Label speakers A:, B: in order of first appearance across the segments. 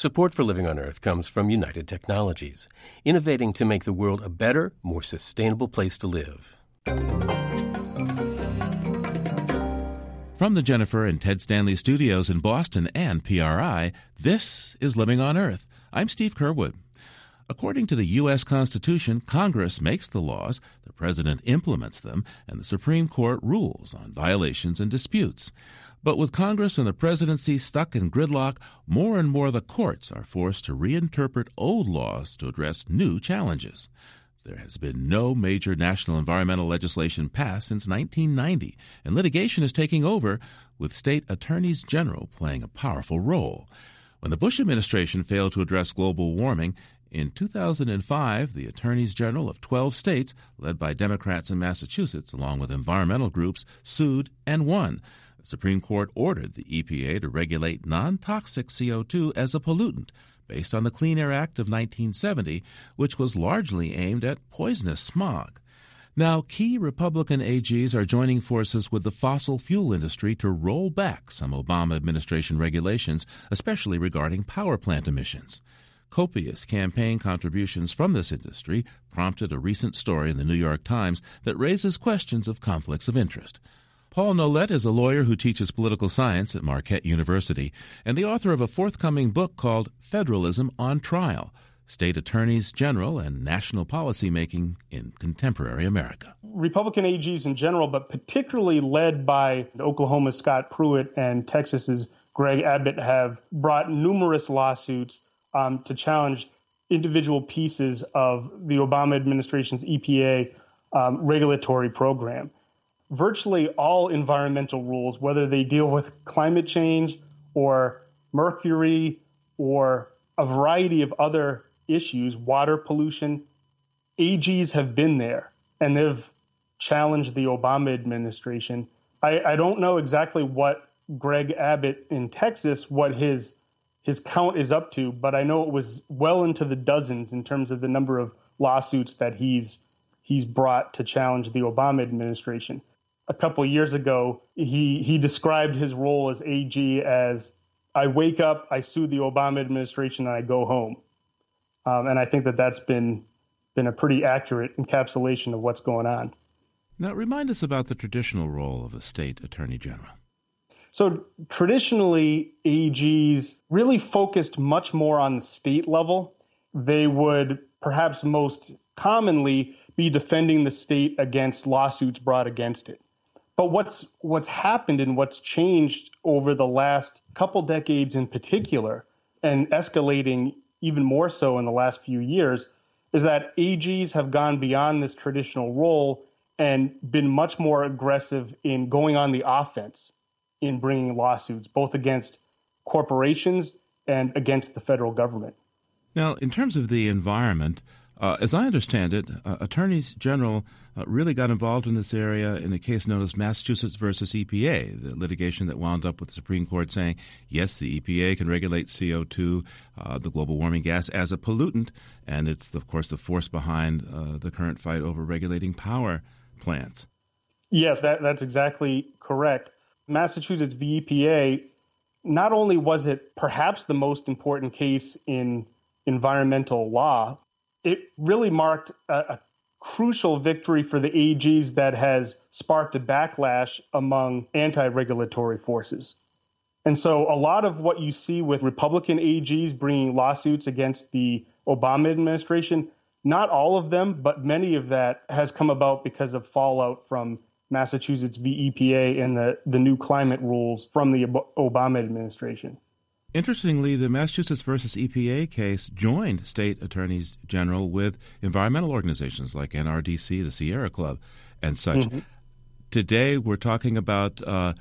A: Support for Living on Earth comes from United Technologies, innovating to make the world a better, more sustainable place to live.
B: From the Jennifer and Ted Stanley studios in Boston and PRI, this is Living on Earth. I'm Steve Curwood. According to the U.S. Constitution, Congress makes the laws, the President implements them, and the Supreme Court rules on violations and disputes. But with Congress and the presidency stuck in gridlock, more and more the courts are forced to reinterpret old laws to address new challenges. There has been no major national environmental legislation passed since 1990, and litigation is taking over, with state attorneys general playing a powerful role. When the Bush administration failed to address global warming, in 2005, the attorneys general of 12 states, led by Democrats in Massachusetts, along with environmental groups, sued and won. The Supreme Court ordered the EPA to regulate non toxic CO2 as a pollutant based on the Clean Air Act of 1970, which was largely aimed at poisonous smog. Now, key Republican AGs are joining forces with the fossil fuel industry to roll back some Obama administration regulations, especially regarding power plant emissions. Copious campaign contributions from this industry prompted a recent story in the New York Times that raises questions of conflicts of interest. Paul Nolette is a lawyer who teaches political science at Marquette University and the author of a forthcoming book called Federalism on Trial State Attorneys General and National Policymaking in Contemporary America.
C: Republican AGs in general, but particularly led by Oklahoma's Scott Pruitt and Texas's Greg Abbott, have brought numerous lawsuits um, to challenge individual pieces of the Obama administration's EPA um, regulatory program virtually all environmental rules, whether they deal with climate change or mercury or a variety of other issues, water pollution, AGs have been there and they've challenged the Obama administration. I, I don't know exactly what Greg Abbott in Texas, what his his count is up to, but I know it was well into the dozens in terms of the number of lawsuits that he's he's brought to challenge the Obama administration a couple years ago, he he described his role as AG as I wake up, I sue the Obama administration, and I go home. Um, and I think that that's been been a pretty accurate encapsulation of what's going on.
B: Now, remind us about the traditional role of a state attorney general.
C: So, traditionally, AGs really focused much more on the state level. They would perhaps most commonly be defending the state against lawsuits brought against it. But what's what's happened and what's changed over the last couple decades in particular, and escalating even more so in the last few years, is that AGs have gone beyond this traditional role and been much more aggressive in going on the offense in bringing lawsuits, both against corporations and against the federal government.
B: Now, in terms of the environment, uh, as I understand it, uh, attorneys general uh, really got involved in this area in a case known as Massachusetts versus EPA, the litigation that wound up with the Supreme Court saying, yes, the EPA can regulate CO2, uh, the global warming gas, as a pollutant, and it's, of course, the force behind uh, the current fight over regulating power plants.
C: Yes, that, that's exactly correct. Massachusetts v. EPA, not only was it perhaps the most important case in environmental law, it really marked a, a crucial victory for the AGs that has sparked a backlash among anti regulatory forces. And so, a lot of what you see with Republican AGs bringing lawsuits against the Obama administration, not all of them, but many of that has come about because of fallout from Massachusetts v. EPA and the, the new climate rules from the Obama administration.
B: Interestingly, the Massachusetts versus EPA case joined state attorneys general with environmental organizations like NRDC, the Sierra Club, and such. Mm-hmm. Today, we're talking about uh,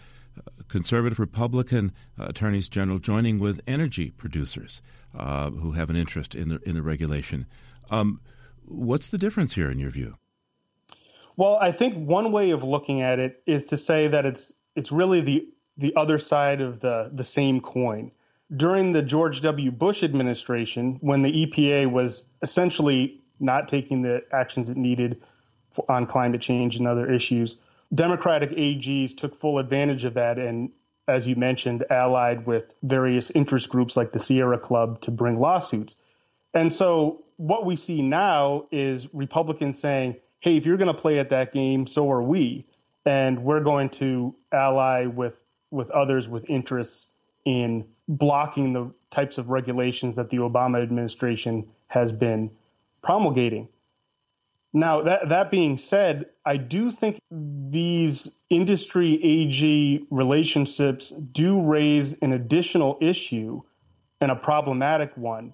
B: conservative Republican uh, attorneys general joining with energy producers uh, who have an interest in the in the regulation. Um, what's the difference here, in your view?
C: Well, I think one way of looking at it is to say that it's it's really the the other side of the the same coin during the George W. Bush administration, when the EPA was essentially not taking the actions it needed for, on climate change and other issues, Democratic AGs took full advantage of that and as you mentioned, allied with various interest groups like the Sierra Club to bring lawsuits. And so what we see now is Republicans saying, hey, if you're going to play at that game, so are we. And we're going to ally with, with others with interests in blocking the types of regulations that the Obama administration has been promulgating. Now, that, that being said, I do think these industry AG relationships do raise an additional issue and a problematic one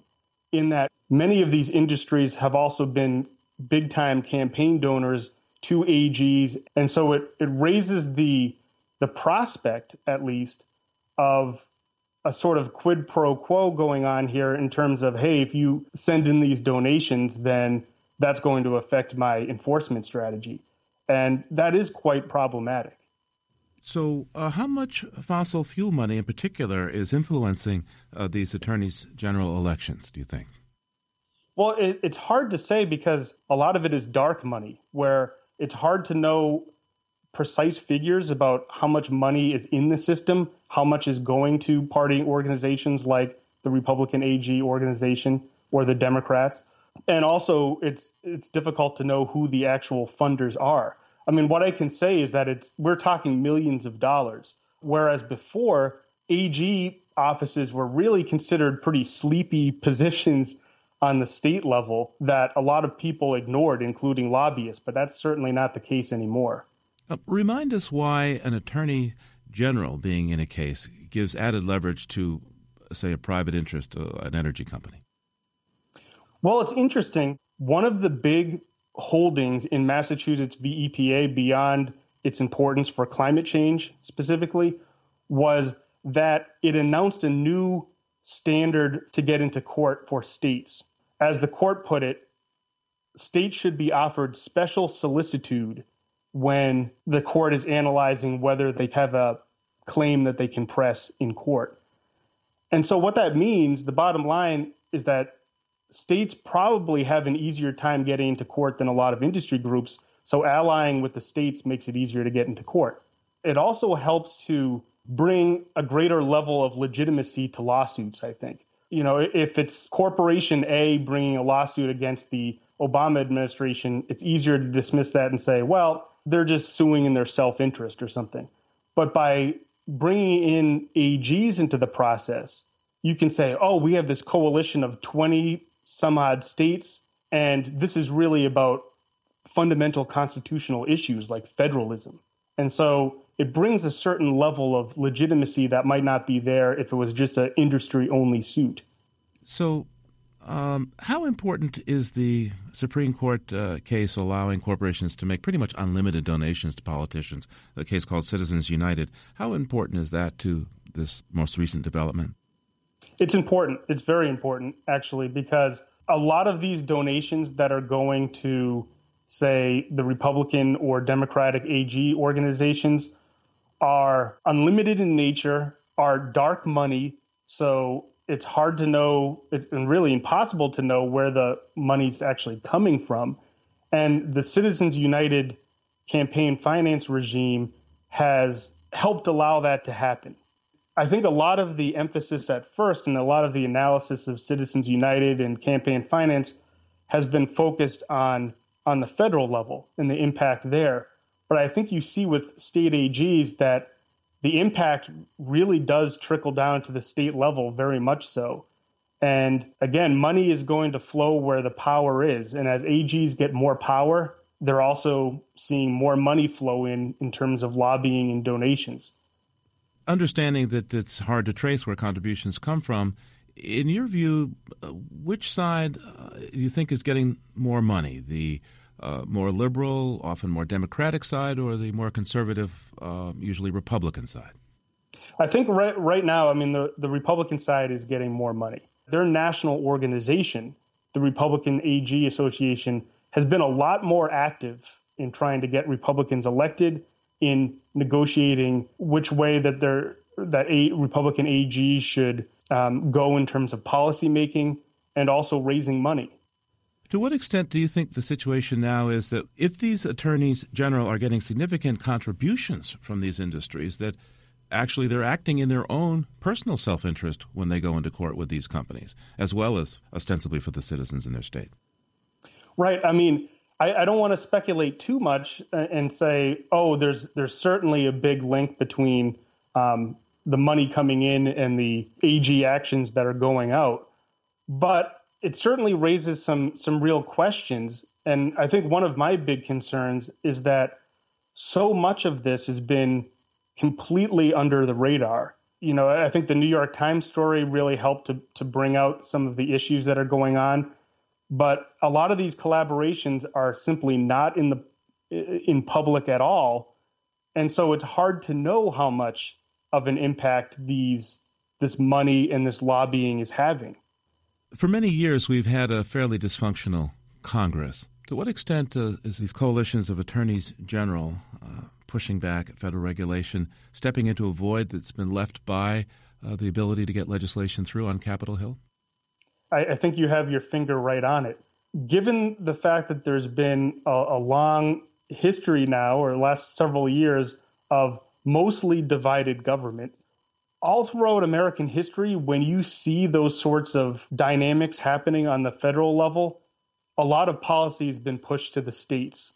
C: in that many of these industries have also been big time campaign donors to AGs. And so it, it raises the, the prospect, at least, of a sort of quid pro quo going on here in terms of, hey, if you send in these donations, then that's going to affect my enforcement strategy. And that is quite problematic.
B: So, uh, how much fossil fuel money in particular is influencing uh, these attorneys general elections, do you think?
C: Well, it, it's hard to say because a lot of it is dark money, where it's hard to know precise figures about how much money is in the system, how much is going to party organizations like the Republican AG organization or the Democrats and also it's it's difficult to know who the actual funders are. I mean, what I can say is that it's we're talking millions of dollars, whereas before AG offices were really considered pretty sleepy positions on the state level that a lot of people ignored, including lobbyists. But that's certainly not the case anymore.
B: Uh, remind us why an attorney general being in a case gives added leverage to, say, a private interest, uh, an energy company.
C: Well, it's interesting. One of the big holdings in Massachusetts v. EPA, beyond its importance for climate change specifically, was that it announced a new standard to get into court for states. As the court put it, states should be offered special solicitude when the court is analyzing whether they have a claim that they can press in court. And so, what that means, the bottom line is that states probably have an easier time getting into court than a lot of industry groups. So allying with the states makes it easier to get into court. It also helps to bring a greater level of legitimacy to lawsuits, I think. You know, if it's Corporation A bringing a lawsuit against the Obama administration, it's easier to dismiss that and say, well, they're just suing in their self interest or something. But by bringing in AGs into the process, you can say, oh, we have this coalition of 20 some odd states. And this is really about fundamental constitutional issues like federalism. And so it brings a certain level of legitimacy that might not be there if it was just an industry only suit.
B: So, um, how important is the Supreme Court uh, case allowing corporations to make pretty much unlimited donations to politicians? The case called Citizens United. How important is that to this most recent development?
C: It's important. It's very important, actually, because a lot of these donations that are going to, say, the Republican or Democratic AG organizations are unlimited in nature, are dark money. So it's hard to know, it's really impossible to know where the money's actually coming from. And the Citizens United campaign finance regime has helped allow that to happen. I think a lot of the emphasis at first and a lot of the analysis of Citizens United and campaign finance has been focused on on the federal level and the impact there. But I think you see with state AGs that the impact really does trickle down to the state level very much so. And again, money is going to flow where the power is. And as AGs get more power, they're also seeing more money flow in in terms of lobbying and donations
B: understanding that it's hard to trace where contributions come from, in your view, uh, which side uh, do you think is getting more money? The uh, more liberal, often more democratic side, or the more conservative, uh, usually Republican side?
C: I think right right now, I mean, the, the Republican side is getting more money. Their national organization, the Republican AG Association, has been a lot more active in trying to get Republicans elected in negotiating which way that they're that a Republican AG should um, go in terms of policy making and also raising money.
B: To what extent do you think the situation now is that if these attorneys general are getting significant contributions from these industries, that actually they're acting in their own personal self interest when they go into court with these companies, as well as ostensibly for the citizens in their state.
C: Right. I mean, I, I don't want to speculate too much and say, oh, there's there's certainly a big link between um, the money coming in and the AG actions that are going out, but it certainly raises some some real questions. And I think one of my big concerns is that so much of this has been completely under the radar. You know, I think the New York Times story really helped to to bring out some of the issues that are going on but a lot of these collaborations are simply not in the in public at all and so it's hard to know how much of an impact these this money and this lobbying is having
B: for many years we've had a fairly dysfunctional congress to what extent uh, is these coalitions of attorneys general uh, pushing back at federal regulation stepping into a void that's been left by uh, the ability to get legislation through on capitol hill
C: I, I think you have your finger right on it. Given the fact that there's been a, a long history now, or last several years, of mostly divided government, all throughout American history, when you see those sorts of dynamics happening on the federal level, a lot of policy has been pushed to the states.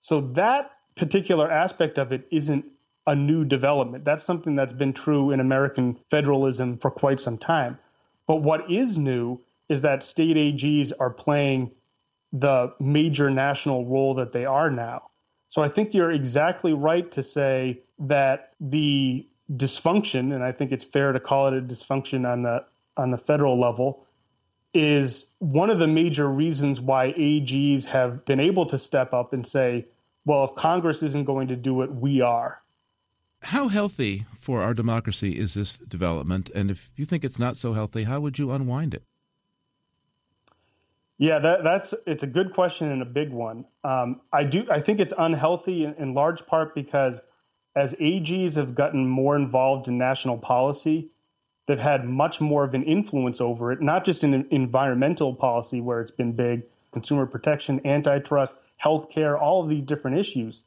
C: So that particular aspect of it isn't a new development. That's something that's been true in American federalism for quite some time. But what is new is that state AGs are playing the major national role that they are now. So I think you're exactly right to say that the dysfunction, and I think it's fair to call it a dysfunction on the on the federal level, is one of the major reasons why AGs have been able to step up and say, well, if Congress isn't going to do it, we are.
B: How healthy for our democracy is this development? And if you think it's not so healthy, how would you unwind it?
C: Yeah, that, that's it's a good question and a big one. Um, I do I think it's unhealthy in, in, large part because as AGs have gotten more involved in national policy, they've had much more of an influence over it. Not just in environmental policy where it's been big, consumer protection, antitrust, healthcare, all of these different issues.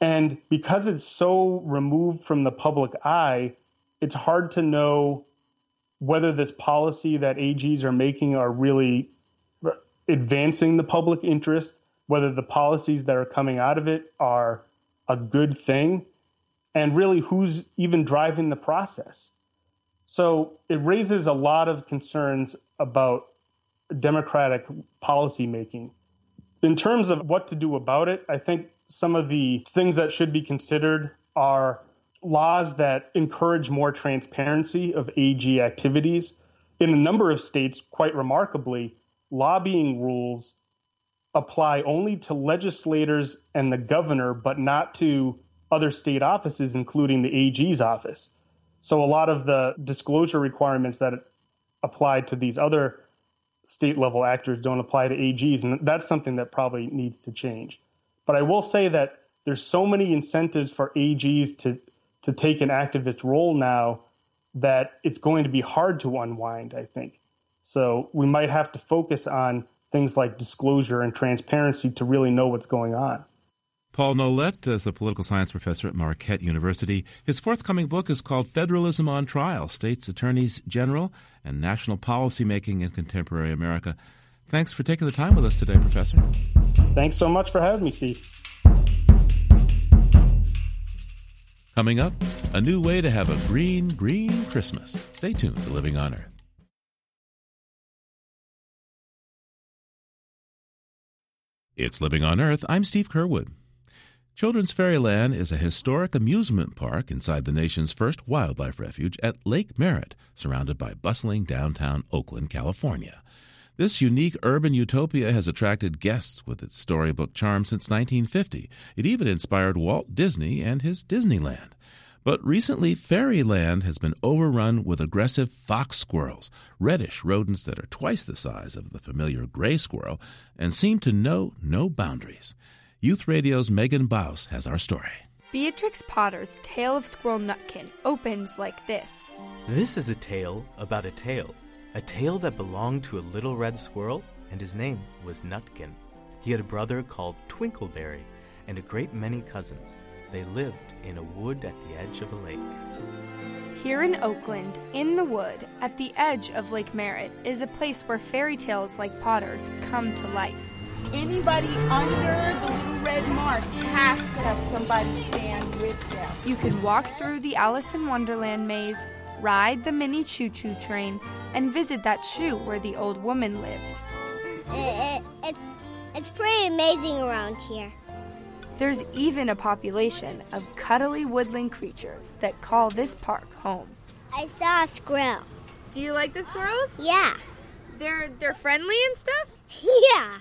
C: And because it's so removed from the public eye, it's hard to know whether this policy that AGs are making are really advancing the public interest, whether the policies that are coming out of it are a good thing, and really who's even driving the process. So it raises a lot of concerns about democratic policymaking. In terms of what to do about it, I think some of the things that should be considered are laws that encourage more transparency of AG activities. In a number of states, quite remarkably, lobbying rules apply only to legislators and the governor, but not to other state offices, including the AG's office. So a lot of the disclosure requirements that apply to these other state level actors don't apply to AGs. And that's something that probably needs to change. But I will say that there's so many incentives for AGs to to take an activist role now that it's going to be hard to unwind, I think. So we might have to focus on things like disclosure and transparency to really know what's going on.
B: Paul Nolette is a political science professor at Marquette University. His forthcoming book is called Federalism on Trial States Attorneys General and National Policymaking in Contemporary America. Thanks for taking the time with us today, Professor.
C: Thanks so much for having me, Steve.
B: Coming up, a new way to have a green, green Christmas. Stay tuned to Living on Earth. It's Living on Earth. I'm Steve Curwood. Children's Fairyland is a historic amusement park inside the nation's first wildlife refuge at Lake Merritt, surrounded by bustling downtown Oakland, California. This unique urban utopia has attracted guests with its storybook charm since 1950. It even inspired Walt Disney and his Disneyland. But recently, Fairyland has been overrun with aggressive fox squirrels, reddish rodents that are twice the size of the familiar gray squirrel and seem to know no boundaries. Youth Radio's Megan Baus has our story.
D: Beatrix Potter's Tale of Squirrel Nutkin opens like this.
E: This is a tale about a tale a tale that belonged to a little red squirrel, and his name was Nutkin. He had a brother called Twinkleberry and a great many cousins. They lived in a wood at the edge of a lake.
D: Here in Oakland, in the wood, at the edge of Lake Merritt, is a place where fairy tales like Potter's come to life.
F: Anybody under the little red mark has to have somebody stand with them.
D: You can walk through the Alice in Wonderland maze, ride the mini choo choo train, and visit that shoe where the old woman lived.
G: It, it, it's, it's pretty amazing around here.
D: There's even a population of cuddly woodland creatures that call this park home.
G: I saw a squirrel.
D: Do you like the squirrels?
G: Yeah.
D: They're they're friendly and stuff?
G: Yeah.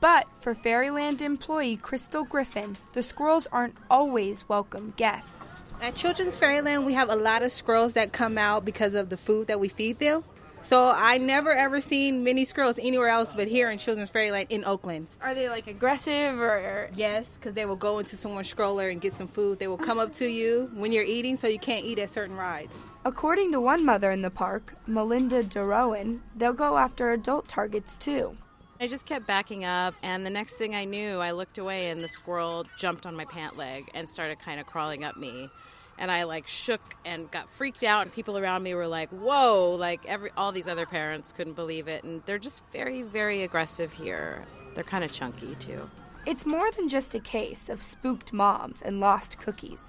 D: But for Fairyland employee Crystal Griffin, the squirrels aren't always welcome guests.
H: At Children's Fairyland, we have a lot of squirrels that come out because of the food that we feed them. So I never ever seen many squirrels anywhere else but here in Children's Fairyland in Oakland.
D: Are they like aggressive or?
H: Yes, because they will go into someone's stroller and get some food. They will come up to you when you're eating, so you can't eat at certain rides.
D: According to one mother in the park, Melinda DeRowan, they'll go after adult targets too.
I: I just kept backing up, and the next thing I knew, I looked away and the squirrel jumped on my pant leg and started kind of crawling up me. And I like shook and got freaked out, and people around me were like, "Whoa!" Like every all these other parents couldn't believe it, and they're just very, very aggressive here. They're kind of chunky too.
D: It's more than just a case of spooked moms and lost cookies.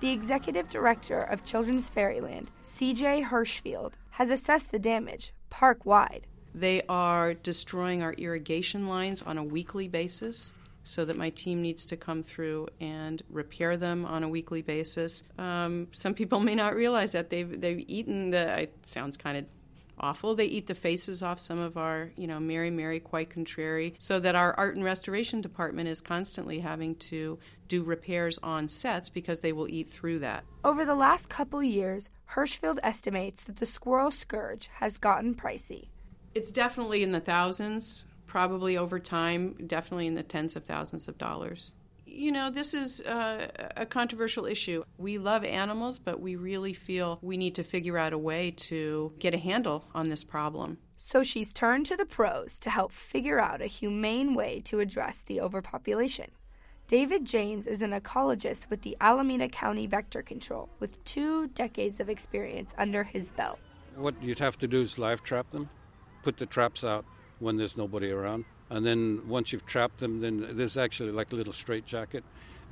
D: The executive director of Children's Fairyland, CJ Hirschfield, has assessed the damage park wide.
J: They are destroying our irrigation lines on a weekly basis, so that my team needs to come through and repair them on a weekly basis. Um, some people may not realize that they've they've eaten the. It sounds kind of awful. They eat the faces off some of our, you know, Mary Mary quite contrary, so that our art and restoration department is constantly having to do repairs on sets because they will eat through that.
D: Over the last couple years, Hirschfield estimates that the squirrel scourge has gotten pricey.
J: It's definitely in the thousands, probably over time, definitely in the tens of thousands of dollars. You know, this is uh, a controversial issue. We love animals, but we really feel we need to figure out a way to get a handle on this problem.
D: So she's turned to the pros to help figure out a humane way to address the overpopulation. David James is an ecologist with the Alameda County Vector Control with two decades of experience under his belt.
K: What you'd have to do is live trap them, put the traps out when there's nobody around. And then once you've trapped them, then there's actually like a little straitjacket.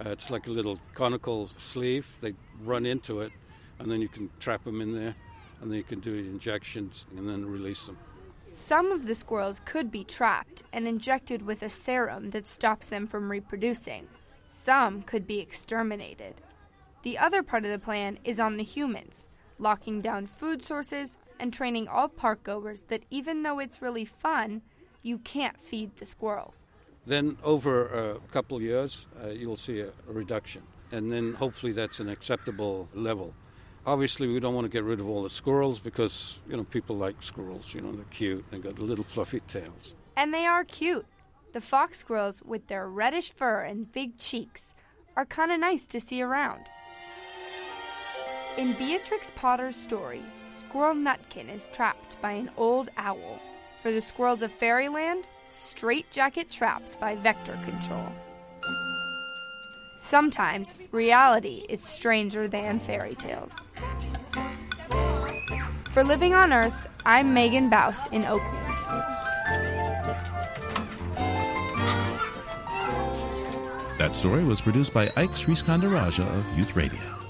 K: Uh, it's like a little conical sleeve. They run into it, and then you can trap them in there, and then you can do injections and then release them.
D: Some of the squirrels could be trapped and injected with a serum that stops them from reproducing. Some could be exterminated. The other part of the plan is on the humans, locking down food sources and training all park goers that even though it's really fun, you can't feed the squirrels.
K: Then over a couple of years, uh, you'll see a, a reduction, and then hopefully that's an acceptable level. Obviously, we don't want to get rid of all the squirrels because you know people like squirrels. You know they're cute. They got the little fluffy tails.
D: And they are cute. The fox squirrels, with their reddish fur and big cheeks, are kind of nice to see around. In Beatrix Potter's story, Squirrel Nutkin is trapped by an old owl. For the squirrels of Fairyland, straitjacket traps by Vector Control. Sometimes reality is stranger than fairy tales. For Living on Earth, I'm Megan Baus in Oakland.
B: That story was produced by Ike Sriskandarajah of Youth Radio.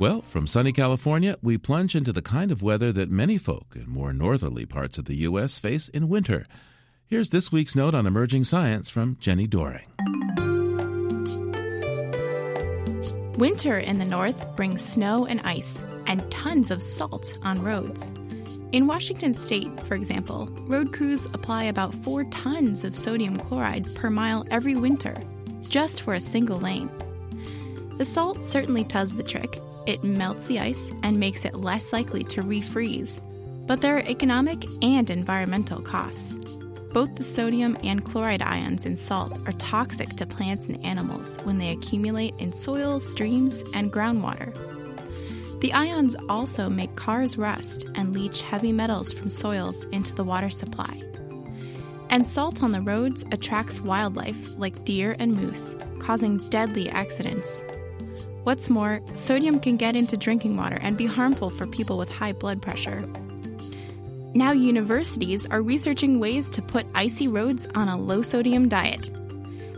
B: Well, from sunny California, we plunge into the kind of weather that many folk in more northerly parts of the U.S. face in winter. Here's this week's note on emerging science from Jenni Doering.
L: Winter in the north brings snow and ice and tons of salt on roads. In Washington state, for example, road crews apply about four tons of sodium chloride per mile every winter, just for a single lane. The salt certainly does the trick. It melts the ice and makes it less likely to refreeze. But there are economic and environmental costs. Both the sodium and chloride ions in salt are toxic to plants and animals when they accumulate in soil, streams, and groundwater. The ions also make cars rust and leach heavy metals from soils into the water supply. And salt on the roads attracts wildlife like deer and moose, causing deadly accidents. What's more, sodium can get into drinking water and be harmful for people with high blood pressure. Now, universities are researching ways to put icy roads on a low sodium diet,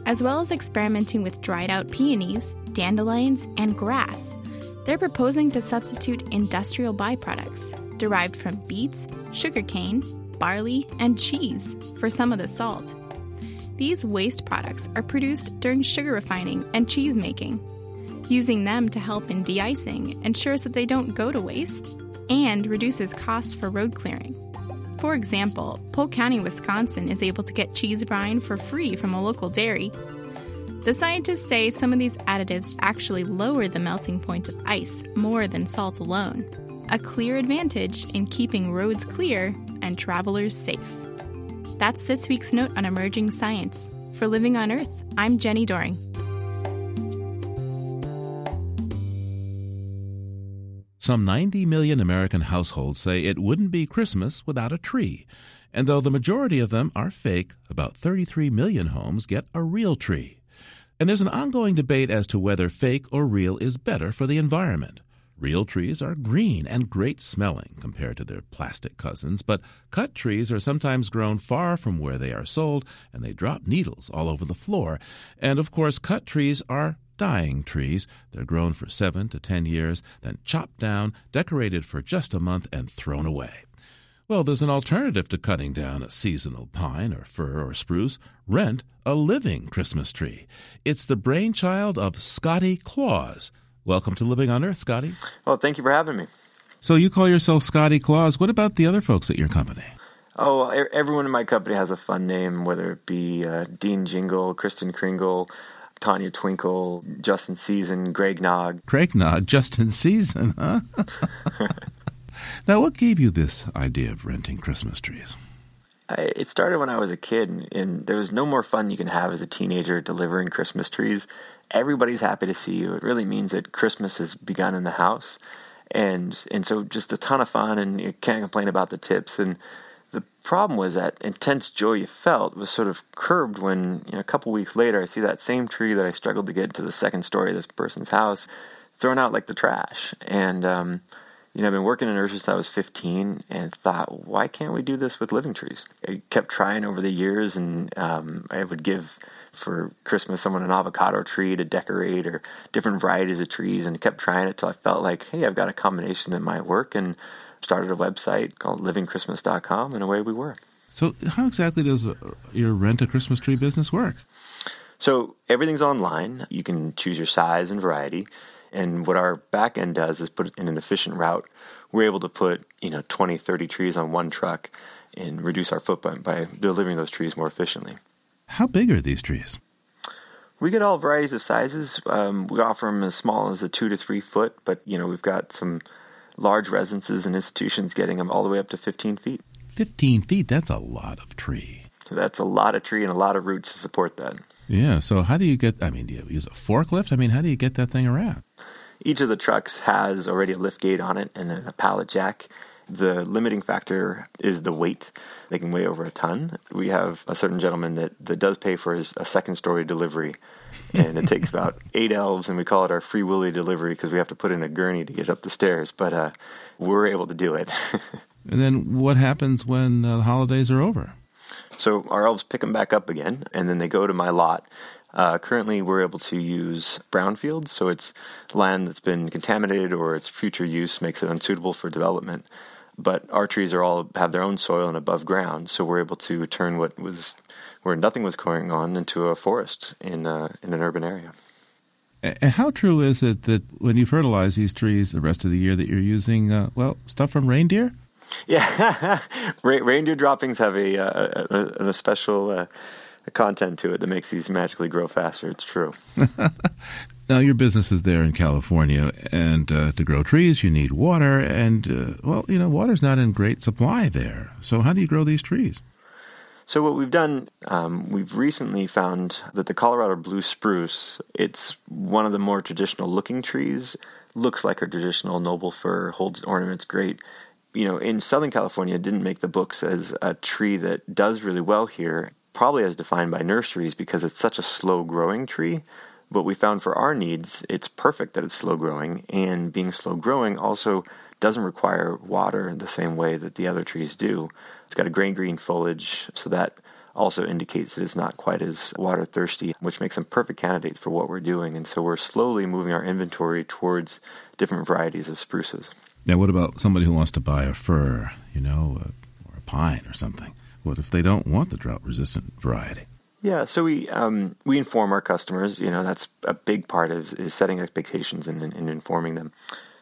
L: as well as experimenting with dried out peonies, dandelions, and grass. They're proposing to substitute industrial byproducts derived from beets, sugarcane, barley, and cheese for some of the salt. These waste products are produced during sugar refining and cheese making. Using them to help in de icing ensures that they don't go to waste and reduces costs for road clearing. For example, Polk County, Wisconsin is able to get cheese brine for free from a local dairy. The scientists say some of these additives actually lower the melting point of ice more than salt alone, a clear advantage in keeping roads clear and travelers safe. That's this week's note on emerging science. For Living on Earth, I'm Jenni Doering.
B: Some 90 million American households say it wouldn't be Christmas without a tree. And though the majority of them are fake, about 33 million homes get a real tree. And there's an ongoing debate as to whether fake or real is better for the environment. Real trees are green and great smelling compared to their plastic cousins, but cut trees are sometimes grown far from where they are sold and they drop needles all over the floor. And of course, cut trees are dying trees. They're grown for seven to ten years, then chopped down, decorated for just a month, and thrown away. Well, there's an alternative to cutting down a seasonal pine or fir or spruce. Rent a living Christmas tree. It's the brainchild of Scotty Claus. Welcome to Living on Earth, Scotty.
M: Well, thank you for having me.
B: So you call yourself Scotty Claus. What about the other folks at your company?
M: Oh, everyone in my company has a fun name, whether it be uh, Dean Jingle, Kristen Kringle, Tanya Twinkle, Justin Season, Greg Nog.
B: Greg Nog, Justin Season, huh? now, what gave you this idea of renting Christmas trees?
M: I, it started when I was a kid, and, and there was no more fun you can have as a teenager delivering Christmas trees. Everybody's happy to see you. It really means that Christmas has begun in the house, and and so just a ton of fun, and you can't complain about the tips and the problem was that intense joy you felt was sort of curbed when you know, a couple weeks later I see that same tree that I struggled to get to the second story of this person's house thrown out like the trash. And um, you know, I've been working in nurseries since I was 15 and thought, why can't we do this with living trees? I kept trying over the years, and um, I would give for Christmas someone an avocado tree to decorate or different varieties of trees, and kept trying it till I felt like, hey, I've got a combination that might work. And started a website called livingchristmas.com, and away we were.
B: So, how exactly does uh, your rent a Christmas tree business work?
M: So, everything's online. You can choose your size and variety. And what our back end does is put it in an efficient route. We're able to put, you know, 20, 30 trees on one truck and reduce our footprint by delivering those trees more efficiently.
B: How big are these trees?
M: We get all varieties of sizes. Um, we offer them as small as a two to three foot, but you know we've got some large residences and institutions getting them all the way up to 15 feet.
B: 15 feet, that's a lot of tree.
M: That's a lot of tree and a lot of roots to support that.
B: Yeah, so how do you get, I mean, do you use a forklift? I mean, how do you get that thing around?
M: Each of the trucks has already a lift gate on it and then a pallet jack. The limiting factor is the weight. They can weigh over a ton. We have a certain gentleman that, that does pay for his, a second story delivery, and it takes about eight elves, and we call it our free willy delivery because we have to put in a gurney to get up the stairs. But uh, we're able to do it.
B: and then what happens when uh, the holidays are over?
M: So our elves pick them back up again, and then they go to my lot. Uh, currently, we're able to use brownfields, so it's land that's been contaminated or its future use makes it unsuitable for development but our trees are all have their own soil and above ground, so we're able to turn what was where nothing was going on into a forest in uh, in an urban area.
B: And how true is it that when you fertilize these trees the rest of the year that you're using uh, well stuff from reindeer?
M: Yeah, reindeer droppings have a, uh, a, a special uh, content to it that makes these magically grow faster. It's true.
B: Now, your business is there in California, and uh, to grow trees, you need water, and, uh, well, you know, water's not in great supply there. So, how do you grow these trees?
M: So, what we've done, um, we've recently found that the Colorado blue spruce, it's one of the more traditional looking trees. looks like a traditional noble fir, holds ornaments great. You know, in Southern California, didn't make the books as a tree that does really well here, probably as defined by nurseries because it's such a slow growing tree. But we found for our needs, it's perfect that it's slow growing, and being slow growing also doesn't require water in the same way that the other trees do. It's got a gray green foliage, so that also indicates that it's not quite as water thirsty, which makes them perfect candidates for what we're doing. And so we're slowly moving our inventory towards different varieties of spruces.
B: Now, what about somebody who wants to buy a fir, you know, or a pine or something? What if they don't want the drought resistant variety?
M: Yeah, so we um, we inform our customers. You know, that's a big part of is setting expectations and, and informing them.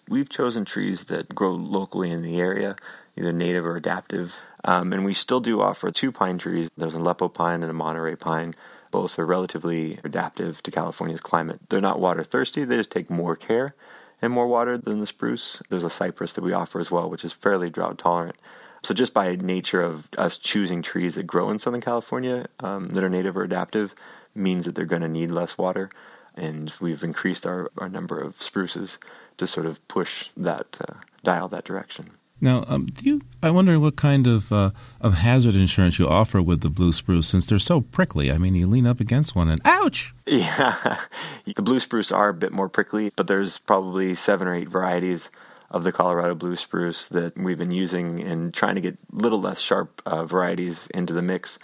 M: We've chosen trees that grow locally in the area, either native or adaptive. Um, and we still do offer two pine trees. There's an Aleppo pine and a Monterey pine. Both are relatively adaptive to California's climate. They're not water thirsty, they just take more care and more water than the spruce. There's a cypress that we offer as well, which is fairly drought tolerant. So, just by nature of us choosing trees that grow in Southern California um, that are native or adaptive, means that they're going to need less water. And we've increased our, our number of spruces to sort of push that uh, dial that direction.
B: Now, um, do you? I wonder what kind of uh, of hazard insurance you offer with the blue spruce, since they're so prickly. I mean, you lean up against one and ouch.
M: Yeah, the blue spruce are a bit more prickly, but there's probably seven or eight varieties of the Colorado blue spruce that we've been using and trying to get little less sharp uh, varieties into the mix.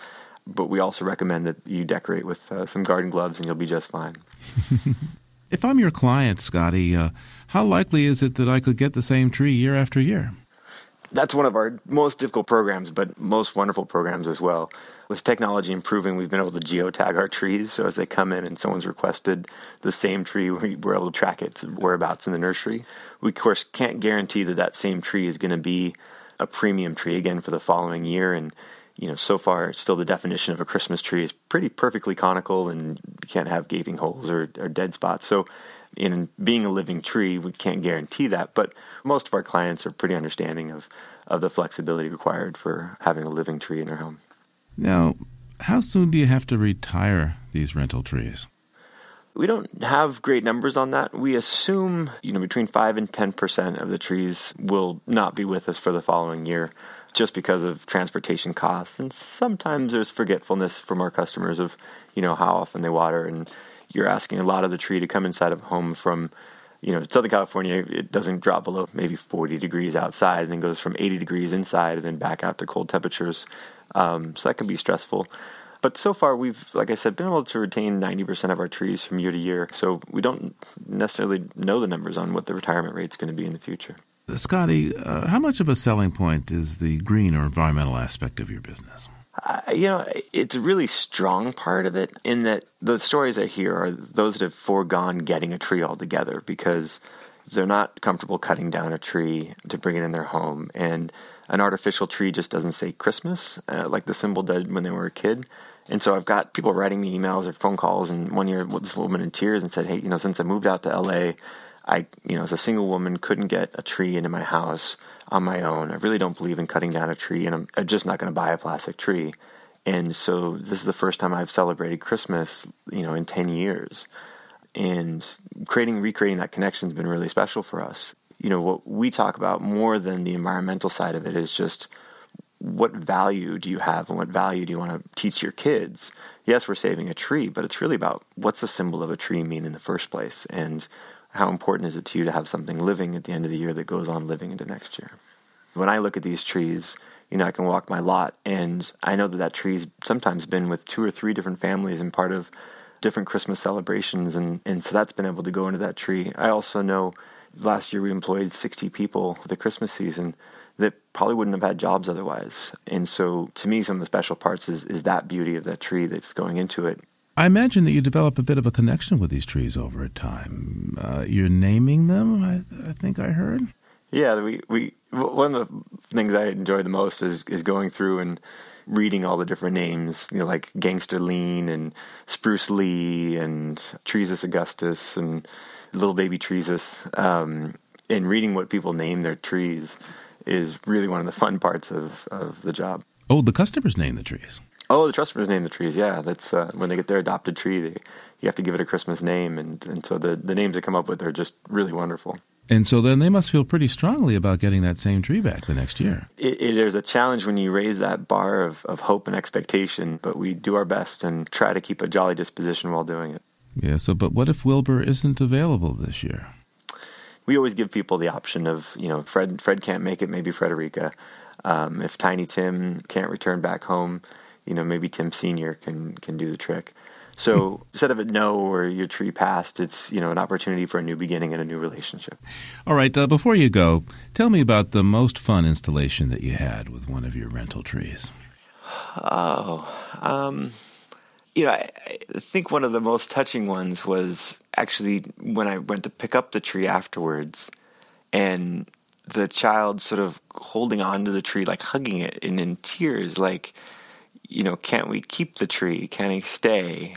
M: But we also recommend that you decorate with uh, some garden gloves and you'll be just fine.
B: if I'm your client, Scotty, uh, how likely is it that I could get the same tree year after year?
M: That's one of our most difficult programs, but most wonderful programs as well. With technology improving, we've been able to geotag our trees. So as they come in and someone's requested the same tree, we're able to track its whereabouts in the nursery. We, of course, can't guarantee that that same tree is going to be a premium tree again for the following year. And, you know, so far, still the definition of a Christmas tree is pretty perfectly conical and you can't have gaping holes or, or dead spots. So, in being a living tree, we can't guarantee that. But most of our clients are pretty understanding of, of the flexibility required for having a living tree in their home.
B: Now, how soon do you have to retire these rental trees?
M: We don't have great numbers on that. We assume, you know, between 5 and 10% of the trees will not be with us for the following year just because of transportation costs and sometimes there's forgetfulness from our customers of, you know, how often they water and you're asking a lot of the tree to come inside of home from you know, Southern California, it doesn't drop below maybe 40 degrees outside and then goes from 80 degrees inside and then back out to cold temperatures. Um, so that can be stressful. But so far, we've, like I said, been able to retain 90% of our trees from year to year. So we don't necessarily know the numbers on what the retirement rate is going to be in the future.
B: Scotty, uh, how much of a selling point is the green or environmental aspect of your business?
M: Uh, you know, it's a really strong part of it in that the stories I hear are those that have foregone getting a tree altogether because they're not comfortable cutting down a tree to bring it in their home. And an artificial tree just doesn't say Christmas uh, like the symbol did when they were a kid. And so I've got people writing me emails or phone calls. And one year, this woman in tears and said, "Hey, you know, since I moved out to LA, I, you know, as a single woman, couldn't get a tree into my house on my own. I really don't believe in cutting down a tree, and I'm, I'm just not going to buy a plastic tree." And so this is the first time I've celebrated Christmas, you know, in ten years. And creating, recreating that connection has been really special for us you know, what we talk about more than the environmental side of it is just what value do you have and what value do you want to teach your kids? Yes, we're saving a tree, but it's really about what's the symbol of a tree mean in the first place and how important is it to you to have something living at the end of the year that goes on living into next year? When I look at these trees, you know, I can walk my lot and I know that that tree's sometimes been with two or three different families and part of different Christmas celebrations and, and so that's been able to go into that tree. I also know last year we employed 60 people for the Christmas season that probably wouldn't have had jobs otherwise. And so to me, some of the special parts is, is that beauty of that tree that's going into it.
B: I imagine that you develop a bit of a connection with these trees over a time. Uh, you're naming them, I, I think I heard.
M: Yeah, we, we one of the things I enjoy the most is is going through and reading all the different names, you know, like Gangster Lean and Spruce Lee and Triesus Augustus and little baby trees. Um, and reading what people name their trees is really one of the fun parts of, of the job.
B: Oh, the customers name the trees.
M: Oh, the customers name the trees. Yeah, that's uh, when they get their adopted tree. They, you have to give it a Christmas name, and, and so the, the names they come up with are just really wonderful.
B: And so then they must feel pretty strongly about getting that same tree back the next year.
M: It, it, there's a challenge when you raise that bar of, of hope and expectation, but we do our best and try to keep a jolly disposition while doing it.
B: Yeah, so but what if Wilbur isn't available this year?
M: We always give people the option of, you know, Fred Fred can't make it, maybe Frederica. Um, if Tiny Tim can't return back home, you know, maybe Tim Senior can can do the trick. So instead of a no or your tree passed, it's you know an opportunity for a new beginning and a new relationship.
B: All right. Uh, before you go, tell me about the most fun installation that you had with one of your rental trees.
M: Oh, um, you know, I, I think one of the most touching ones was actually when I went to pick up the tree afterwards, and the child sort of holding on to the tree, like hugging it, and in tears, like, you know, can't we keep the tree? Can he stay?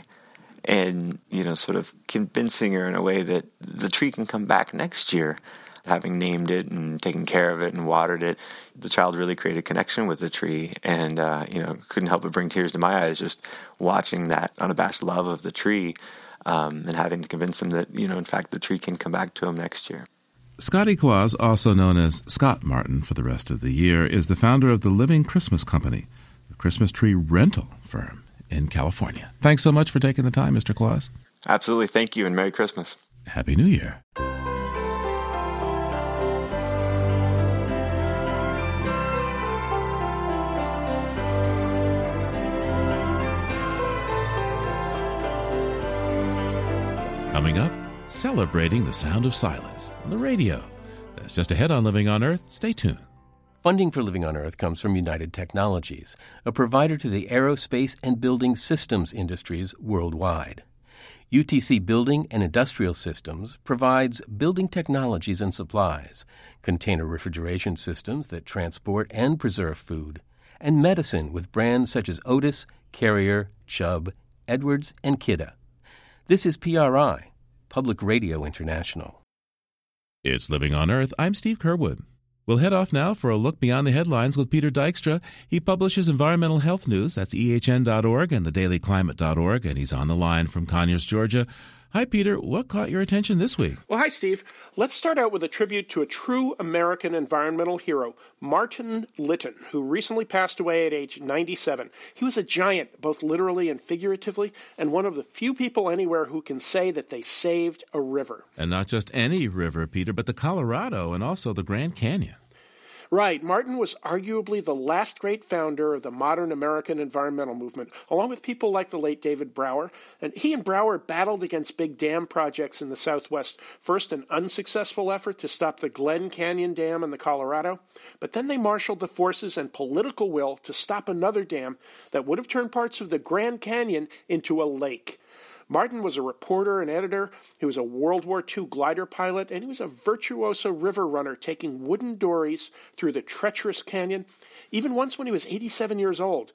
M: And, you know, sort of convincing her in a way that the tree can come back next year. Having named it and taken care of it and watered it, the child really created a connection with the tree, and uh, you know couldn't help but bring tears to my eyes just watching that unabashed love of the tree, um, and having to convince him that you know in fact the tree can come back to him next year.
B: Scotty Claus, also known as Scott Martin for the rest of the year, is the founder of the Living Christmas Company, a Christmas tree rental firm in California. Thanks so much for taking the time, Mr. Claus.
M: Absolutely. Thank you, and Merry Christmas.
B: Happy New Year. Coming up, celebrating the sound of silence on the radio. That's just ahead on Living on Earth. Stay tuned.
A: Funding for Living on Earth comes from United Technologies, a provider to the aerospace and building systems industries worldwide. UTC Building and Industrial Systems provides building technologies and supplies, container refrigeration systems that transport and preserve food, and medicine with brands such as Otis, Carrier, Chubb, Edwards, and Kidde. This is PRI, Public Radio International.
B: It's Living on Earth. I'm Steve Curwood. We'll head off now for a look beyond the headlines with Peter Dykstra. He publishes environmental health news. That's ehn.org and thedailyclimate.org, and he's on the line from Conyers, Georgia. Hi, Peter. What caught your attention this week?
N: Well, hi, Steve. Let's start out with a tribute to a true American environmental hero, Martin Litton, who recently passed away at age 97. He was a giant, both literally and figuratively, and one of the few people anywhere who can say that they saved a river.
B: And not just any river, Peter, but the Colorado and also the Grand Canyon.
N: Right. Martin was arguably the last great founder of the modern American environmental movement, along with people like the late David Brower. And he and Brower battled against big dam projects in the Southwest. First, an unsuccessful effort to stop the Glen Canyon Dam in the Colorado, but then they marshaled the forces and political will to stop another dam that would have turned parts of the Grand Canyon into a lake. Martin was a reporter and editor. He was a World War II glider pilot, and he was a virtuoso river runner, taking wooden dories through the treacherous canyon, even once when he was 87 years old.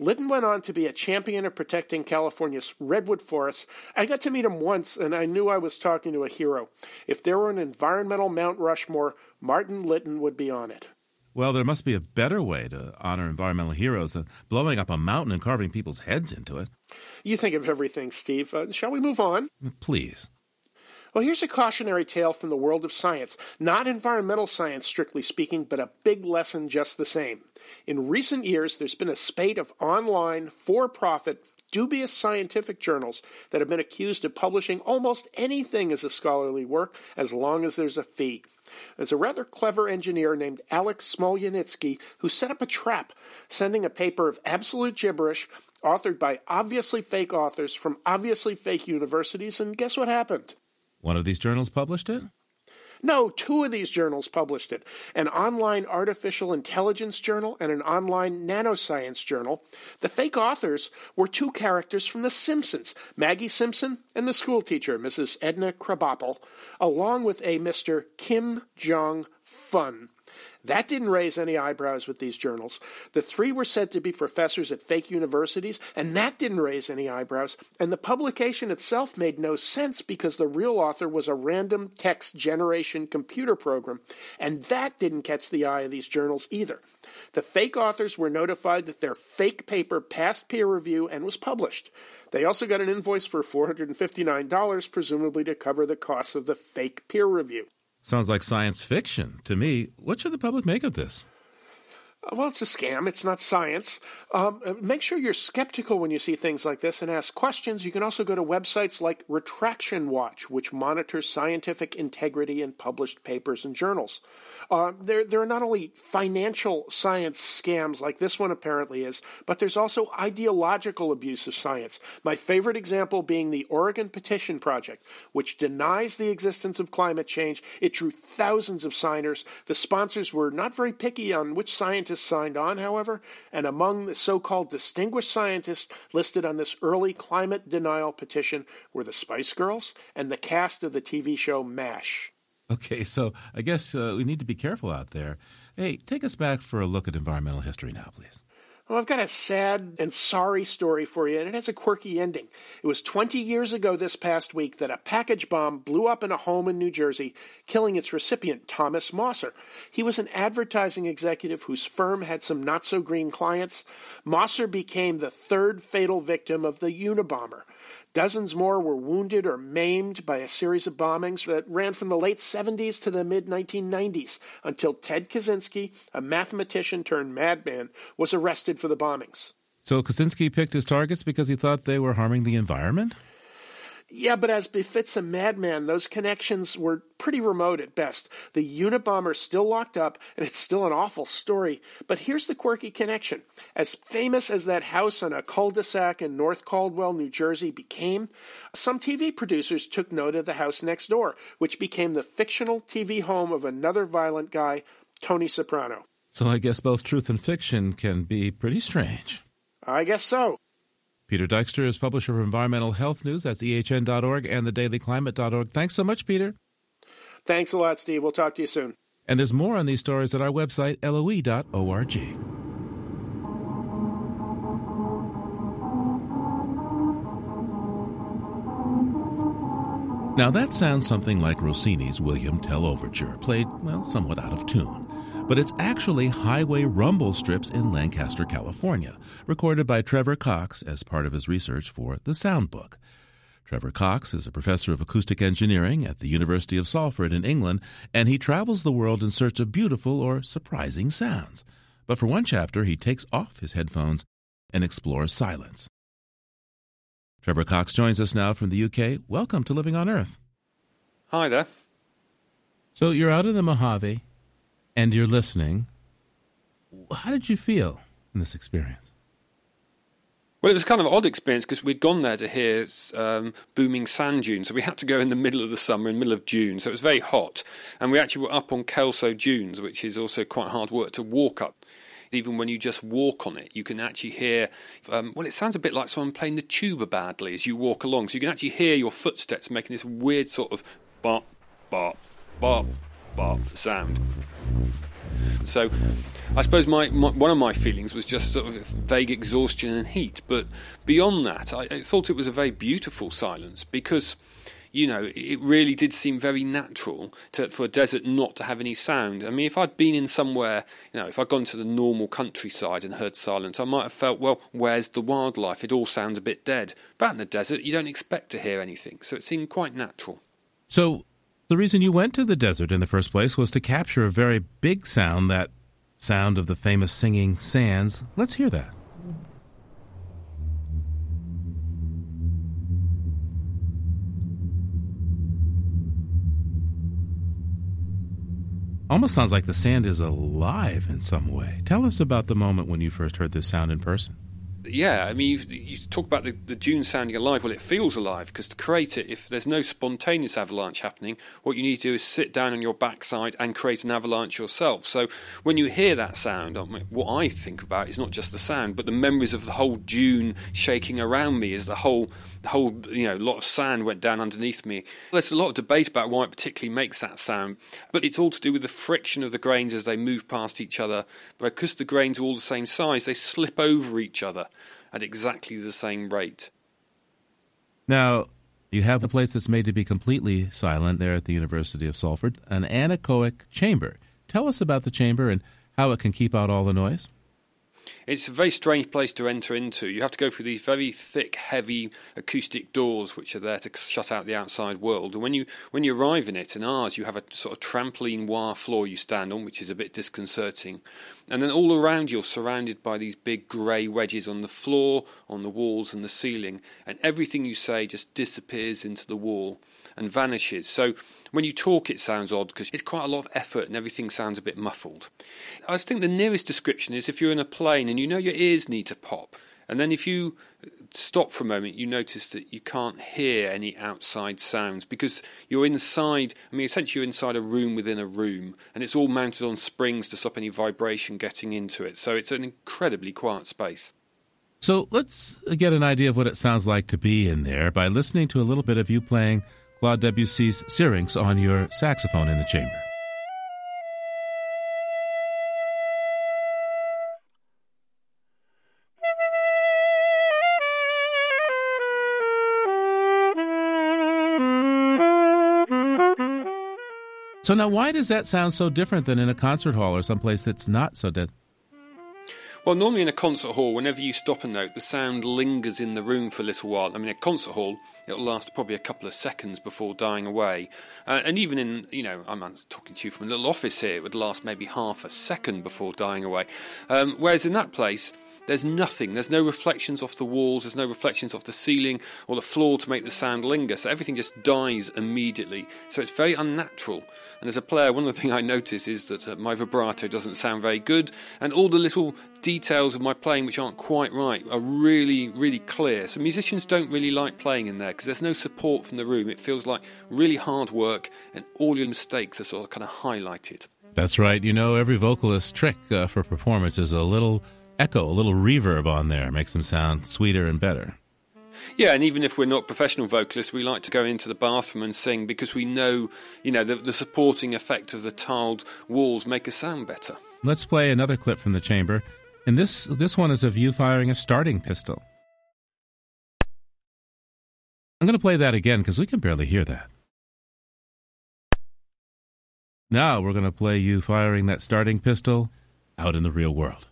N: Litton went on to be a champion of protecting California's redwood forests. I got to meet him once, and I knew I was talking to a hero. If there were an environmental Mount Rushmore, Martin Litton would be on it.
B: Well, there must be a better way to honor environmental heroes than blowing up a mountain and carving people's heads into it.
N: You think of everything, Steve. Uh, shall we move on?
B: Please.
N: Well, here's a cautionary tale from the world of science. Not environmental science, strictly speaking, but a big lesson just the same. In recent years, there's been a spate of online, for profit, dubious scientific journals that have been accused of publishing almost anything as a scholarly work as long as there's a fee. There's a rather clever engineer named Alex Smolyanitsky who set up a trap, sending a paper of absolute gibberish authored by obviously fake authors from obviously fake universities, and guess what happened?
B: One of these journals published it?
N: No, two of these journals published it an online artificial intelligence journal and an online nanoscience journal. The fake authors were two characters from The Simpsons Maggie Simpson and the schoolteacher, Mrs. Edna Krabappel, along with a Mr. Kim Jong Fun. That didn't raise any eyebrows with these journals. The three were said to be professors at fake universities, and that didn't raise any eyebrows. And the publication itself made no sense because the real author was a random text generation computer program, and that didn't catch the eye of these journals either. The fake authors were notified that their fake paper passed peer review and was published. They also got an invoice for $459, presumably to cover the costs of the fake peer review.
B: Sounds like science fiction to me. What should the public make of this?
N: Well, it's a scam. It's not science. Um, make sure you're skeptical when you see things like this and ask questions. You can also go to websites like Retraction Watch, which monitors scientific integrity in published papers and journals. Uh, there, there are not only financial science scams like this one apparently is, but there's also ideological abuse of science. My favorite example being the Oregon Petition Project, which denies the existence of climate change. It drew thousands of signers. The sponsors were not very picky on which scientists signed on, however, and among the so called distinguished scientists listed on this early climate denial petition were the Spice Girls and the cast of the TV show MASH.
B: Okay, so I guess uh, we need to be careful out there. Hey, take us back for a look at environmental history now, please.
N: Well, I've got a sad and sorry story for you, and it has a quirky ending. It was 20 years ago this past week that a package bomb blew up in a home in New Jersey, killing its recipient, Thomas Mosser. He was an advertising executive whose firm had some not so green clients. Mosser became the third fatal victim of the Unabomber. Dozens more were wounded or maimed by a series of bombings that ran from the late 70s to the mid 1990s until Ted Kaczynski, a mathematician turned madman, was arrested for the bombings.
B: So Kaczynski picked his targets because he thought they were harming the environment?
N: Yeah, but as befits a madman, those connections were pretty remote at best. The Unabomber's still locked up, and it's still an awful story. But here's the quirky connection. As famous as that house on a cul-de-sac in North Caldwell, New Jersey became, some TV producers took note of the house next door, which became the fictional TV home of another violent guy, Tony Soprano.
B: So I guess both truth and fiction can be pretty strange.
N: I guess so.
B: Peter Dykstra is publisher of Environmental Health News. That's ehn.org and thedailyclimate.org. Thanks so much, Peter.
N: Thanks a lot, Steve. We'll talk to you soon.
B: And there's more on these stories at our website, loe.org. Now, that sounds something like Rossini's William Tell Overture, played, well, somewhat out of tune. But it's actually highway rumble strips in Lancaster, California, recorded by Trevor Cox as part of his research for the Sound Book. Trevor Cox is a professor of acoustic engineering at the University of Salford in England, and he travels the world in search of beautiful or surprising sounds. But for one chapter, he takes off his headphones and explores silence. Trevor Cox joins us now from the UK. Welcome to Living on Earth.
O: Hi there.
B: So you're out in the Mojave and you're listening. How did you feel in this experience?
O: Well, it was kind of an odd experience because we'd gone there to hear um, booming sand dunes. So we had to go in the middle of the summer, in the middle of June. So it was very hot. And we actually were up on Kelso Dunes, which is also quite hard work to walk up even when you just walk on it, you can actually hear. Um, well, it sounds a bit like someone playing the tuba badly as you walk along. So you can actually hear your footsteps making this weird sort of bop, bop, bop, sound. So, I suppose my, my, one of my feelings was just sort of vague exhaustion and heat. But beyond that, I, I thought it was a very beautiful silence because you know, it really did seem very natural to, for a desert not to have any sound. I mean, if I'd been in somewhere, you know, if I'd gone to the normal countryside and heard silence, I might have felt, well, where's the wildlife? It all sounds a bit dead. But in the desert, you don't expect to hear anything, so it seemed quite natural.
B: So, the reason you went to the desert in the first place was to capture a very big sound, that sound of the famous singing sands. Let's hear that. almost sounds like the sand is alive in some way. Tell us about the moment when you first heard this sound in person.
O: Yeah, I mean, you, talk about the, the dune sounding alive. Well, it feels alive because to create it, if there's no spontaneous avalanche happening, what you need to do is sit down on your backside and create an avalanche yourself. So when you hear that sound, what I think about is not just the sound, but the memories of the whole dune shaking around me as the whole whole you know lot of sand went down underneath me. There's a lot of debate about why it particularly makes that sound, but it's all to do with the friction of the grains as they move past each other. Because the grains are all the same size, they slip over each other at exactly the same rate.
B: Now, you have a place that's made to be completely silent there at the University of Salford, an anechoic chamber. Tell us about the chamber and how it can keep out all the noise.
O: It's a very strange place to enter into. You have to go through these very thick, heavy acoustic doors, which are there to shut out the outside world. And when you when you arrive in it, in ours, you have a sort of trampoline wire floor you stand on, which is a bit disconcerting. And then all around you're surrounded by these big grey wedges on the floor, on the walls, and the ceiling. And everything you say just disappears into the wall and vanishes. So when you talk, it sounds odd because it's quite a lot of effort and everything sounds a bit muffled. I think the nearest description is if you're in a plane and you know your ears need to pop. And then if you stop for a moment, you notice that you can't hear any outside sounds because you're inside. I mean, essentially, you're inside a room within a room, and it's all mounted on springs to stop any vibration getting into it. So it's an incredibly quiet space.
B: So let's get an idea of what it sounds like to be in there by listening to a little bit of you playing Claude Debussy's Syrinx on your saxophone in the chamber. So now, why does that sound so different than in a concert hall or someplace that's not so dead?
O: Well, normally in a concert hall, whenever you stop a note, the sound lingers in the room for a little while. I mean, a concert hall, it'll last probably a couple of seconds before dying away. Uh, and even in, you know, I'm talking to you from a little office here, it would last maybe half a second before dying away. Um, whereas in that place, there's nothing. There's no reflections off the walls. There's no reflections off the ceiling or the floor to make the sound linger. So everything just dies immediately. So it's very unnatural. And as a player, one of the things I notice is that uh, my vibrato doesn't sound very good, and all the little details of my playing which aren't quite right are really, really clear. So musicians don't really like playing in there because there's no support from the room. It feels like really hard work, and all your mistakes are sort of kind of highlighted.
B: That's right. You know, every vocalist's trick uh, for performance is a little echo, a little reverb on there, makes them sound sweeter and better.
O: Yeah, and even if we're not professional vocalists, we like to go into the bathroom and sing because we know, you know, the, the supporting effect of the tiled walls make us sound better.
B: Let's play another clip from the chamber, and this this one is of you firing a starting pistol. I'm going to play that again because we can barely hear that. Now we're going to play you firing that starting pistol out in the real world.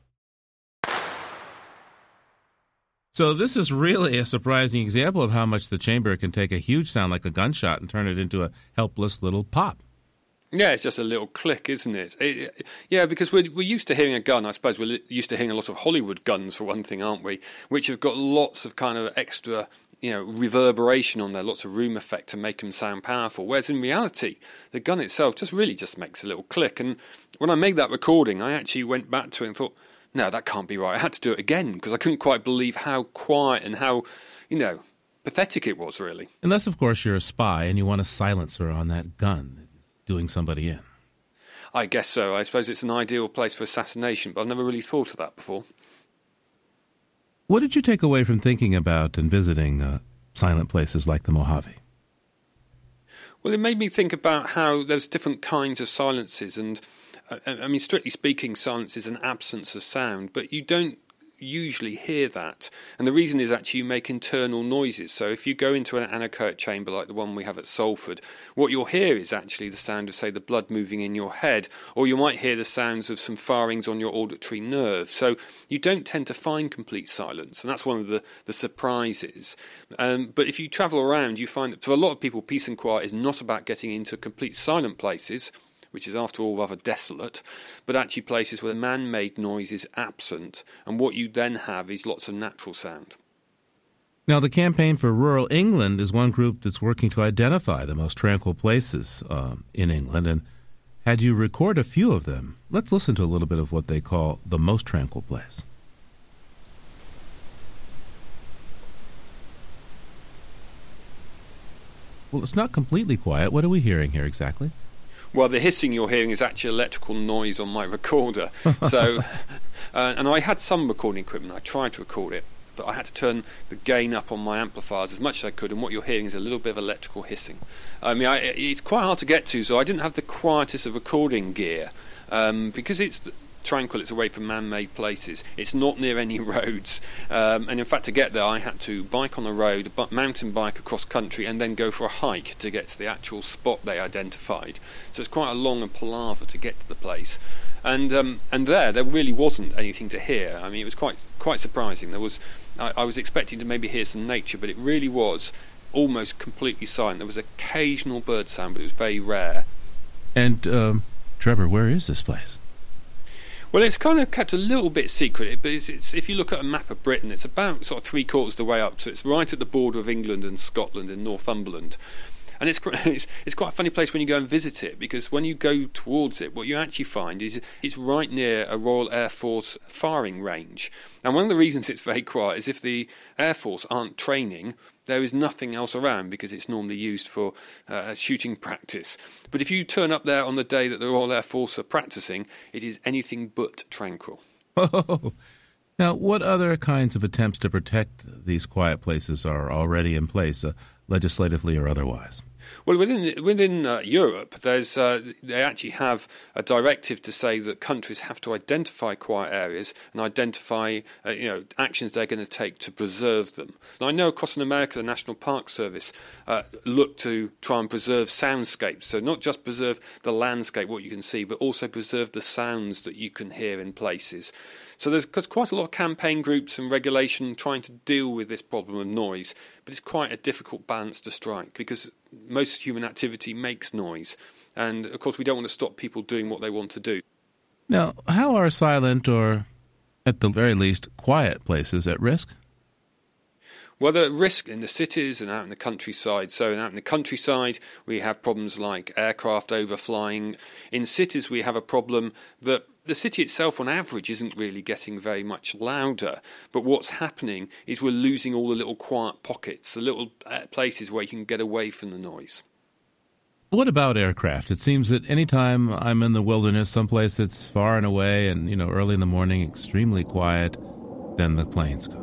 B: So this is really a surprising example of how much the chamber can take a huge sound like a gunshot and turn it into a helpless little pop.
O: Yeah, it's just a little click, isn't it? it yeah, because we're, we're used to hearing a gun. I suppose we're used to hearing a lot of Hollywood guns, for one thing, aren't we? Which have got lots of kind of extra, you know, reverberation on there, lots of room effect to make them sound powerful. Whereas in reality, the gun itself just really just makes a little click. And when I made that recording, I actually went back to it and thought, no, that can't be right. I had to do it again because I couldn't quite believe how quiet and how, you know, pathetic it was, really.
B: Unless, of course, you're a spy and you want a silencer on that gun doing somebody in.
O: I guess so. I suppose it's an ideal place for assassination, but I've never really thought of that before.
B: What did you take away from thinking about and visiting uh, silent places like the Mojave?
O: Well, it made me think about how there's different kinds of silences, and I mean, strictly speaking, silence is an absence of sound, but you don't usually hear that. And the reason is actually you make internal noises. So if you go into an anechoic chamber like the one we have at Salford, what you'll hear is actually the sound of, say, the blood moving in your head, or you might hear the sounds of some firings on your auditory nerve. So you don't tend to find complete silence, and that's one of the, the surprises. Um, but if you travel around, you find that for a lot of people, peace and quiet is not about getting into complete silent places which is after all rather desolate, but actually places where man made noise is absent, and what you then have is lots of natural sound.
B: Now, the Campaign for Rural England is one group that's working to identify the most tranquil places uh, in England, and had you record a few of them, let's listen to a little bit of what they call the most tranquil place. Well, it's not completely quiet. What are we hearing here exactly?
O: Well, the hissing you're hearing is actually electrical noise on my recorder. So, uh, and I had some recording equipment. I tried to record it, but I had to turn the gain up on my amplifiers as much as I could. And what you're hearing is a little bit of electrical hissing. I mean, I, it's quite hard to get to, so I didn't have the quietest of recording gear um, because it's tranquil. It's away from man-made places. It's not near any roads, um, and in fact, to get there, I had to bike on a road, but mountain bike across country, and then go for a hike to get to the actual spot they identified. So it's quite a long and palaver to get to the place. And um, and there, there really wasn't anything to hear. I mean, it was quite quite surprising. There was, I, I was expecting to maybe hear some nature, but it really was almost completely silent. There was occasional bird sound, but it was very rare.
B: And um, Trevor, where is this place?
O: Well, it's kind of kept a little bit secret, but it's, it's, if you look at a map of Britain, it's about sort of three quarters of the way up. So it's right at the border of England and Scotland in Northumberland. And it's, it's, it's quite a funny place when you go and visit it because when you go towards it, what you actually find is it's right near a Royal Air Force firing range. And one of the reasons it's very quiet is if the Air Force aren't training, there is nothing else around because it's normally used for uh, shooting practice. But if you turn up there on the day that the Royal Air Force are practicing, it is anything but tranquil.
B: Oh. Now, what other kinds of attempts to protect these quiet places are already in place, uh, legislatively or otherwise?
O: Well, within within uh, Europe, there's uh, they actually have a directive to say that countries have to identify quiet areas and identify uh, you know actions they're going to take to preserve them. And I know across in America, the National Park Service uh, look to try and preserve soundscapes. So not just preserve the landscape, what you can see, but also preserve the sounds that you can hear in places. So there's quite a lot of campaign groups and regulation trying to deal with this problem of noise, but it's quite a difficult balance to strike because most human activity makes noise, and of course we don't want to stop people doing what they want to do.
B: Now, how are silent or, at the very least, quiet places at risk?
O: Well, the risk in the cities and out in the countryside. So, out in the countryside, we have problems like aircraft overflying. In cities, we have a problem that the city itself, on average, isn't really getting very much louder. But what's happening is we're losing all the little quiet pockets, the little uh, places where you can get away from the noise.
B: What about aircraft? It seems that anytime I'm in the wilderness, someplace that's far and away, and you know, early in the morning, extremely quiet, then the planes come.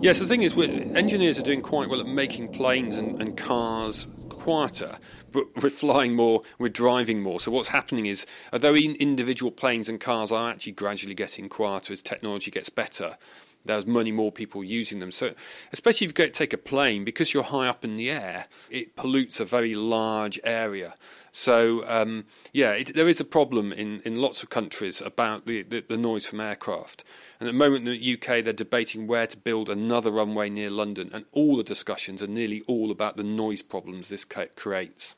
O: Yes, the thing is, engineers are doing quite well at making planes and, and cars quieter, but we're flying more, we're driving more. So what's happening is, although individual planes and cars are actually gradually getting quieter as technology gets better, there's many more people using them. So, especially if you take a plane, because you're high up in the air, it pollutes a very large area. So, um, yeah, it, there is a problem in, in lots of countries about the, the, the, noise from aircraft. And at the moment in the UK, they're debating where to build another runway near London, and all the discussions are nearly all about the noise problems this creates.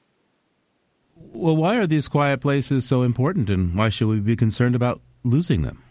B: Well, why are these quiet places so important, and why should we be concerned about losing them?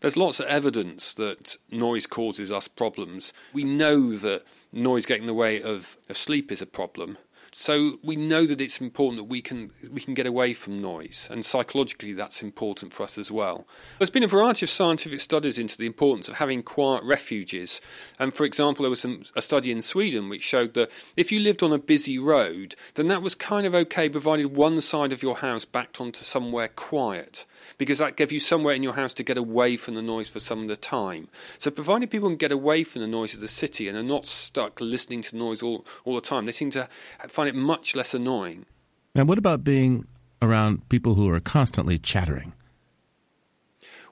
O: There's lots of evidence that noise causes us problems. We know that noise getting in the way of, of sleep is a problem. So we know that it's important that we can we can get away from noise, and psychologically that's important for us as well. There's been a variety of scientific studies into the importance of having quiet refuges, and for example, there was some, a study in Sweden which showed that if you lived on a busy road, then that was kind of okay, provided one side of your house backed onto somewhere quiet because that gave you somewhere in your house to get away from the noise for some of the time. So, provided people can get away from the noise of the city and are not stuck listening to noise all, all the time, they seem to find it much less annoying.
B: And what about being around people who are constantly chattering?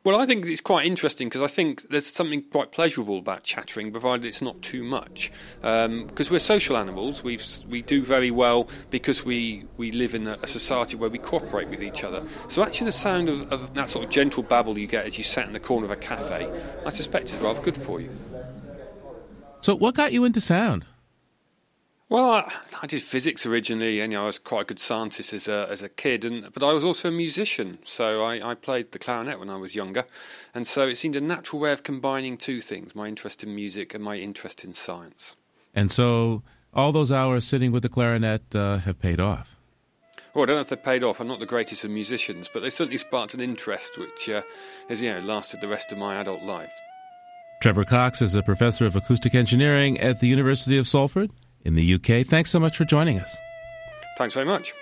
O: Well, I think it's quite interesting because I think there's something quite pleasurable about chattering, provided it's not too much. Because um, we're social animals, we we do very well because we, we live in a, a, society where we cooperate with each other. So actually, the sound of, of that sort of gentle babble you get as you sat in the corner of a cafe, I suspect is rather good for you.
B: So, what got you into sound?
O: Well, I, I, did physics originally, and you know, I was quite a good scientist as a as a kid, and but I was also a musician, so I, I played the clarinet when I was younger, and so it seemed a natural way of combining two things: my interest in music and my interest in science.
B: And so, all those hours sitting with the clarinet uh, have paid off.
O: Well, I don't know if they paid off. I'm not the greatest of musicians, but they certainly sparked an interest, which uh, has you know lasted the rest of my adult life.
B: Trevor Cox is a professor of acoustic engineering at the University of Salford in the UK. Thanks so much for joining us.
O: Thanks very much.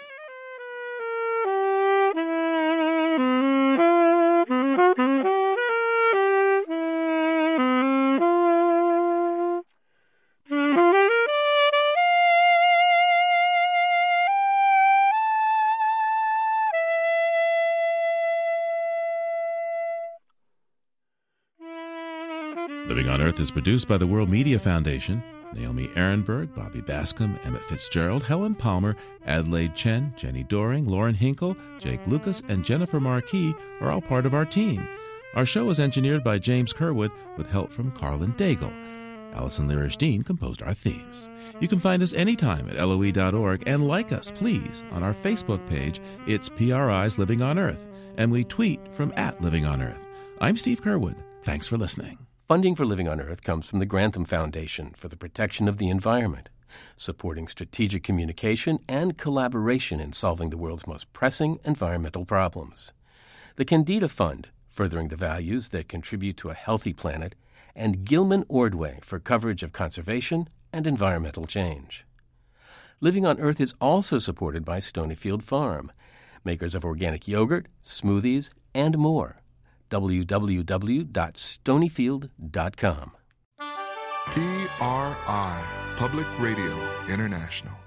B: Living on Earth is produced by the World Media Foundation Naomi Arenberg, Bobby Bascom, Emmett Fitzgerald, Helen Palmer, Adelaide Chen, Jenni Doering, Lauren Hinkle, Jake Lucas, and Jennifer Marquis are all part of our team. Our show is engineered by James Curwood with help from Carlin Daigle. Allison Lirish Dean composed our themes. You can find us anytime at loe.org and like us, please, on our Facebook page. It's PRI's Living on Earth, and we tweet from at Living on Earth. I'm Steve Curwood. Thanks for listening.
A: Funding for Living on Earth comes from the Grantham Foundation for the Protection of the Environment, supporting strategic communication and collaboration in solving the world's most pressing environmental problems. The Kendeda Fund, furthering the values that contribute to a healthy planet, and Gilman Ordway for coverage of conservation and environmental change. Living on Earth is also supported by Stonyfield Farm, makers of organic yogurt, smoothies, and more www.stonyfield.com.
P: PRI, Public Radio International.